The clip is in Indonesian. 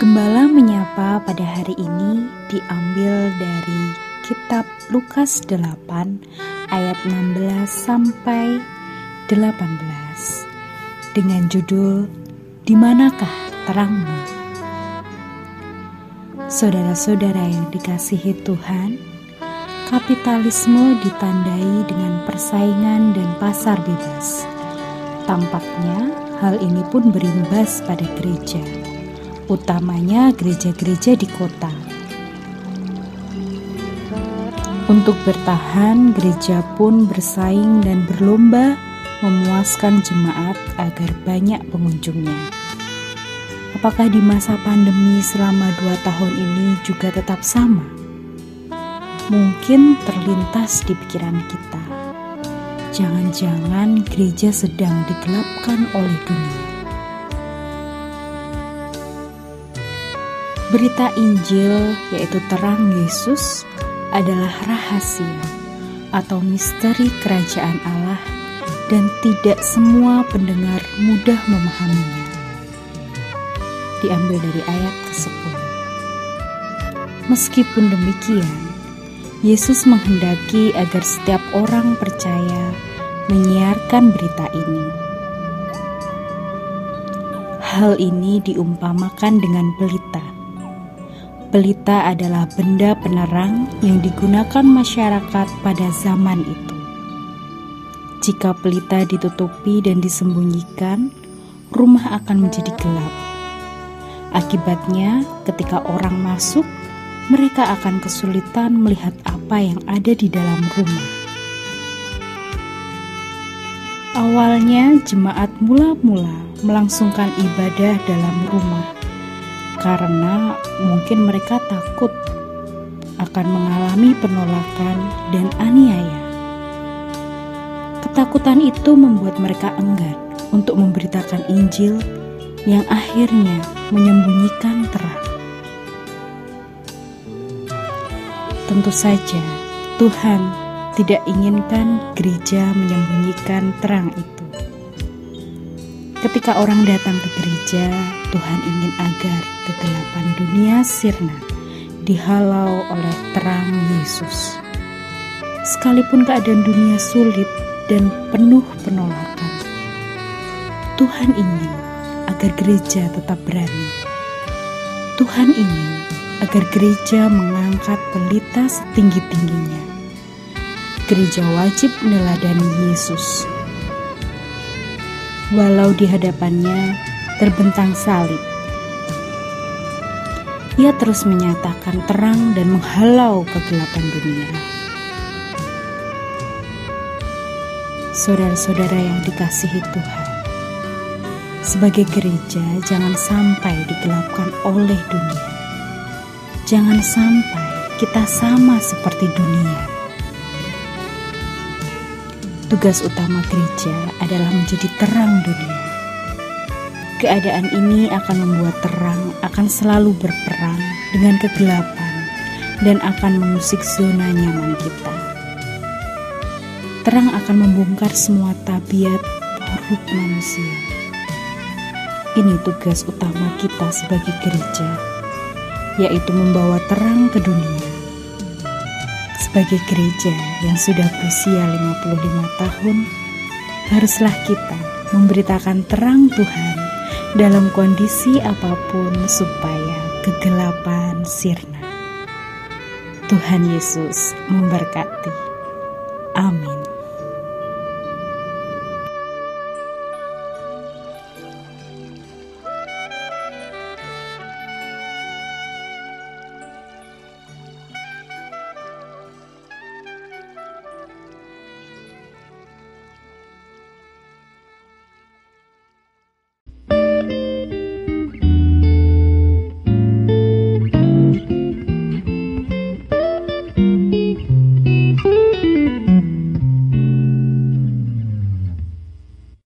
Gembala menyapa pada hari ini diambil dari kitab Lukas 8 ayat 16 sampai 18 dengan judul Di manakah terangmu? Saudara-saudara yang dikasihi Tuhan, kapitalisme ditandai dengan persaingan dan pasar bebas. Tampaknya hal ini pun berimbas pada gereja utamanya gereja-gereja di kota. Untuk bertahan, gereja pun bersaing dan berlomba memuaskan jemaat agar banyak pengunjungnya. Apakah di masa pandemi selama dua tahun ini juga tetap sama? Mungkin terlintas di pikiran kita. Jangan-jangan gereja sedang digelapkan oleh dunia. Berita Injil, yaitu terang Yesus, adalah rahasia atau misteri kerajaan Allah, dan tidak semua pendengar mudah memahaminya. Diambil dari ayat ke-10. Meskipun demikian, Yesus menghendaki agar setiap orang percaya menyiarkan berita ini. Hal ini diumpamakan dengan pelita Pelita adalah benda penerang yang digunakan masyarakat pada zaman itu. Jika pelita ditutupi dan disembunyikan, rumah akan menjadi gelap. Akibatnya, ketika orang masuk, mereka akan kesulitan melihat apa yang ada di dalam rumah. Awalnya, jemaat mula-mula melangsungkan ibadah dalam rumah karena mungkin mereka takut akan mengalami penolakan dan aniaya. Ketakutan itu membuat mereka enggan untuk memberitakan Injil yang akhirnya menyembunyikan terang. Tentu saja, Tuhan tidak inginkan gereja menyembunyikan terang itu. Ketika orang datang ke gereja, Tuhan ingin agar kegelapan dunia sirna dihalau oleh terang Yesus. Sekalipun keadaan dunia sulit dan penuh penolakan, Tuhan ingin agar gereja tetap berani. Tuhan ingin agar gereja mengangkat pelita setinggi-tingginya. Gereja wajib meneladani Yesus walau di hadapannya terbentang salib. Ia terus menyatakan terang dan menghalau kegelapan dunia. Saudara-saudara yang dikasihi Tuhan, sebagai gereja jangan sampai digelapkan oleh dunia. Jangan sampai kita sama seperti dunia Tugas utama gereja adalah menjadi terang dunia. Keadaan ini akan membuat terang akan selalu berperang dengan kegelapan dan akan mengusik zona nyaman kita. Terang akan membongkar semua tabiat buruk manusia. Ini tugas utama kita sebagai gereja, yaitu membawa terang ke dunia sebagai gereja yang sudah berusia 55 tahun, haruslah kita memberitakan terang Tuhan dalam kondisi apa pun supaya kegelapan sirna. Tuhan Yesus memberkati. Amin.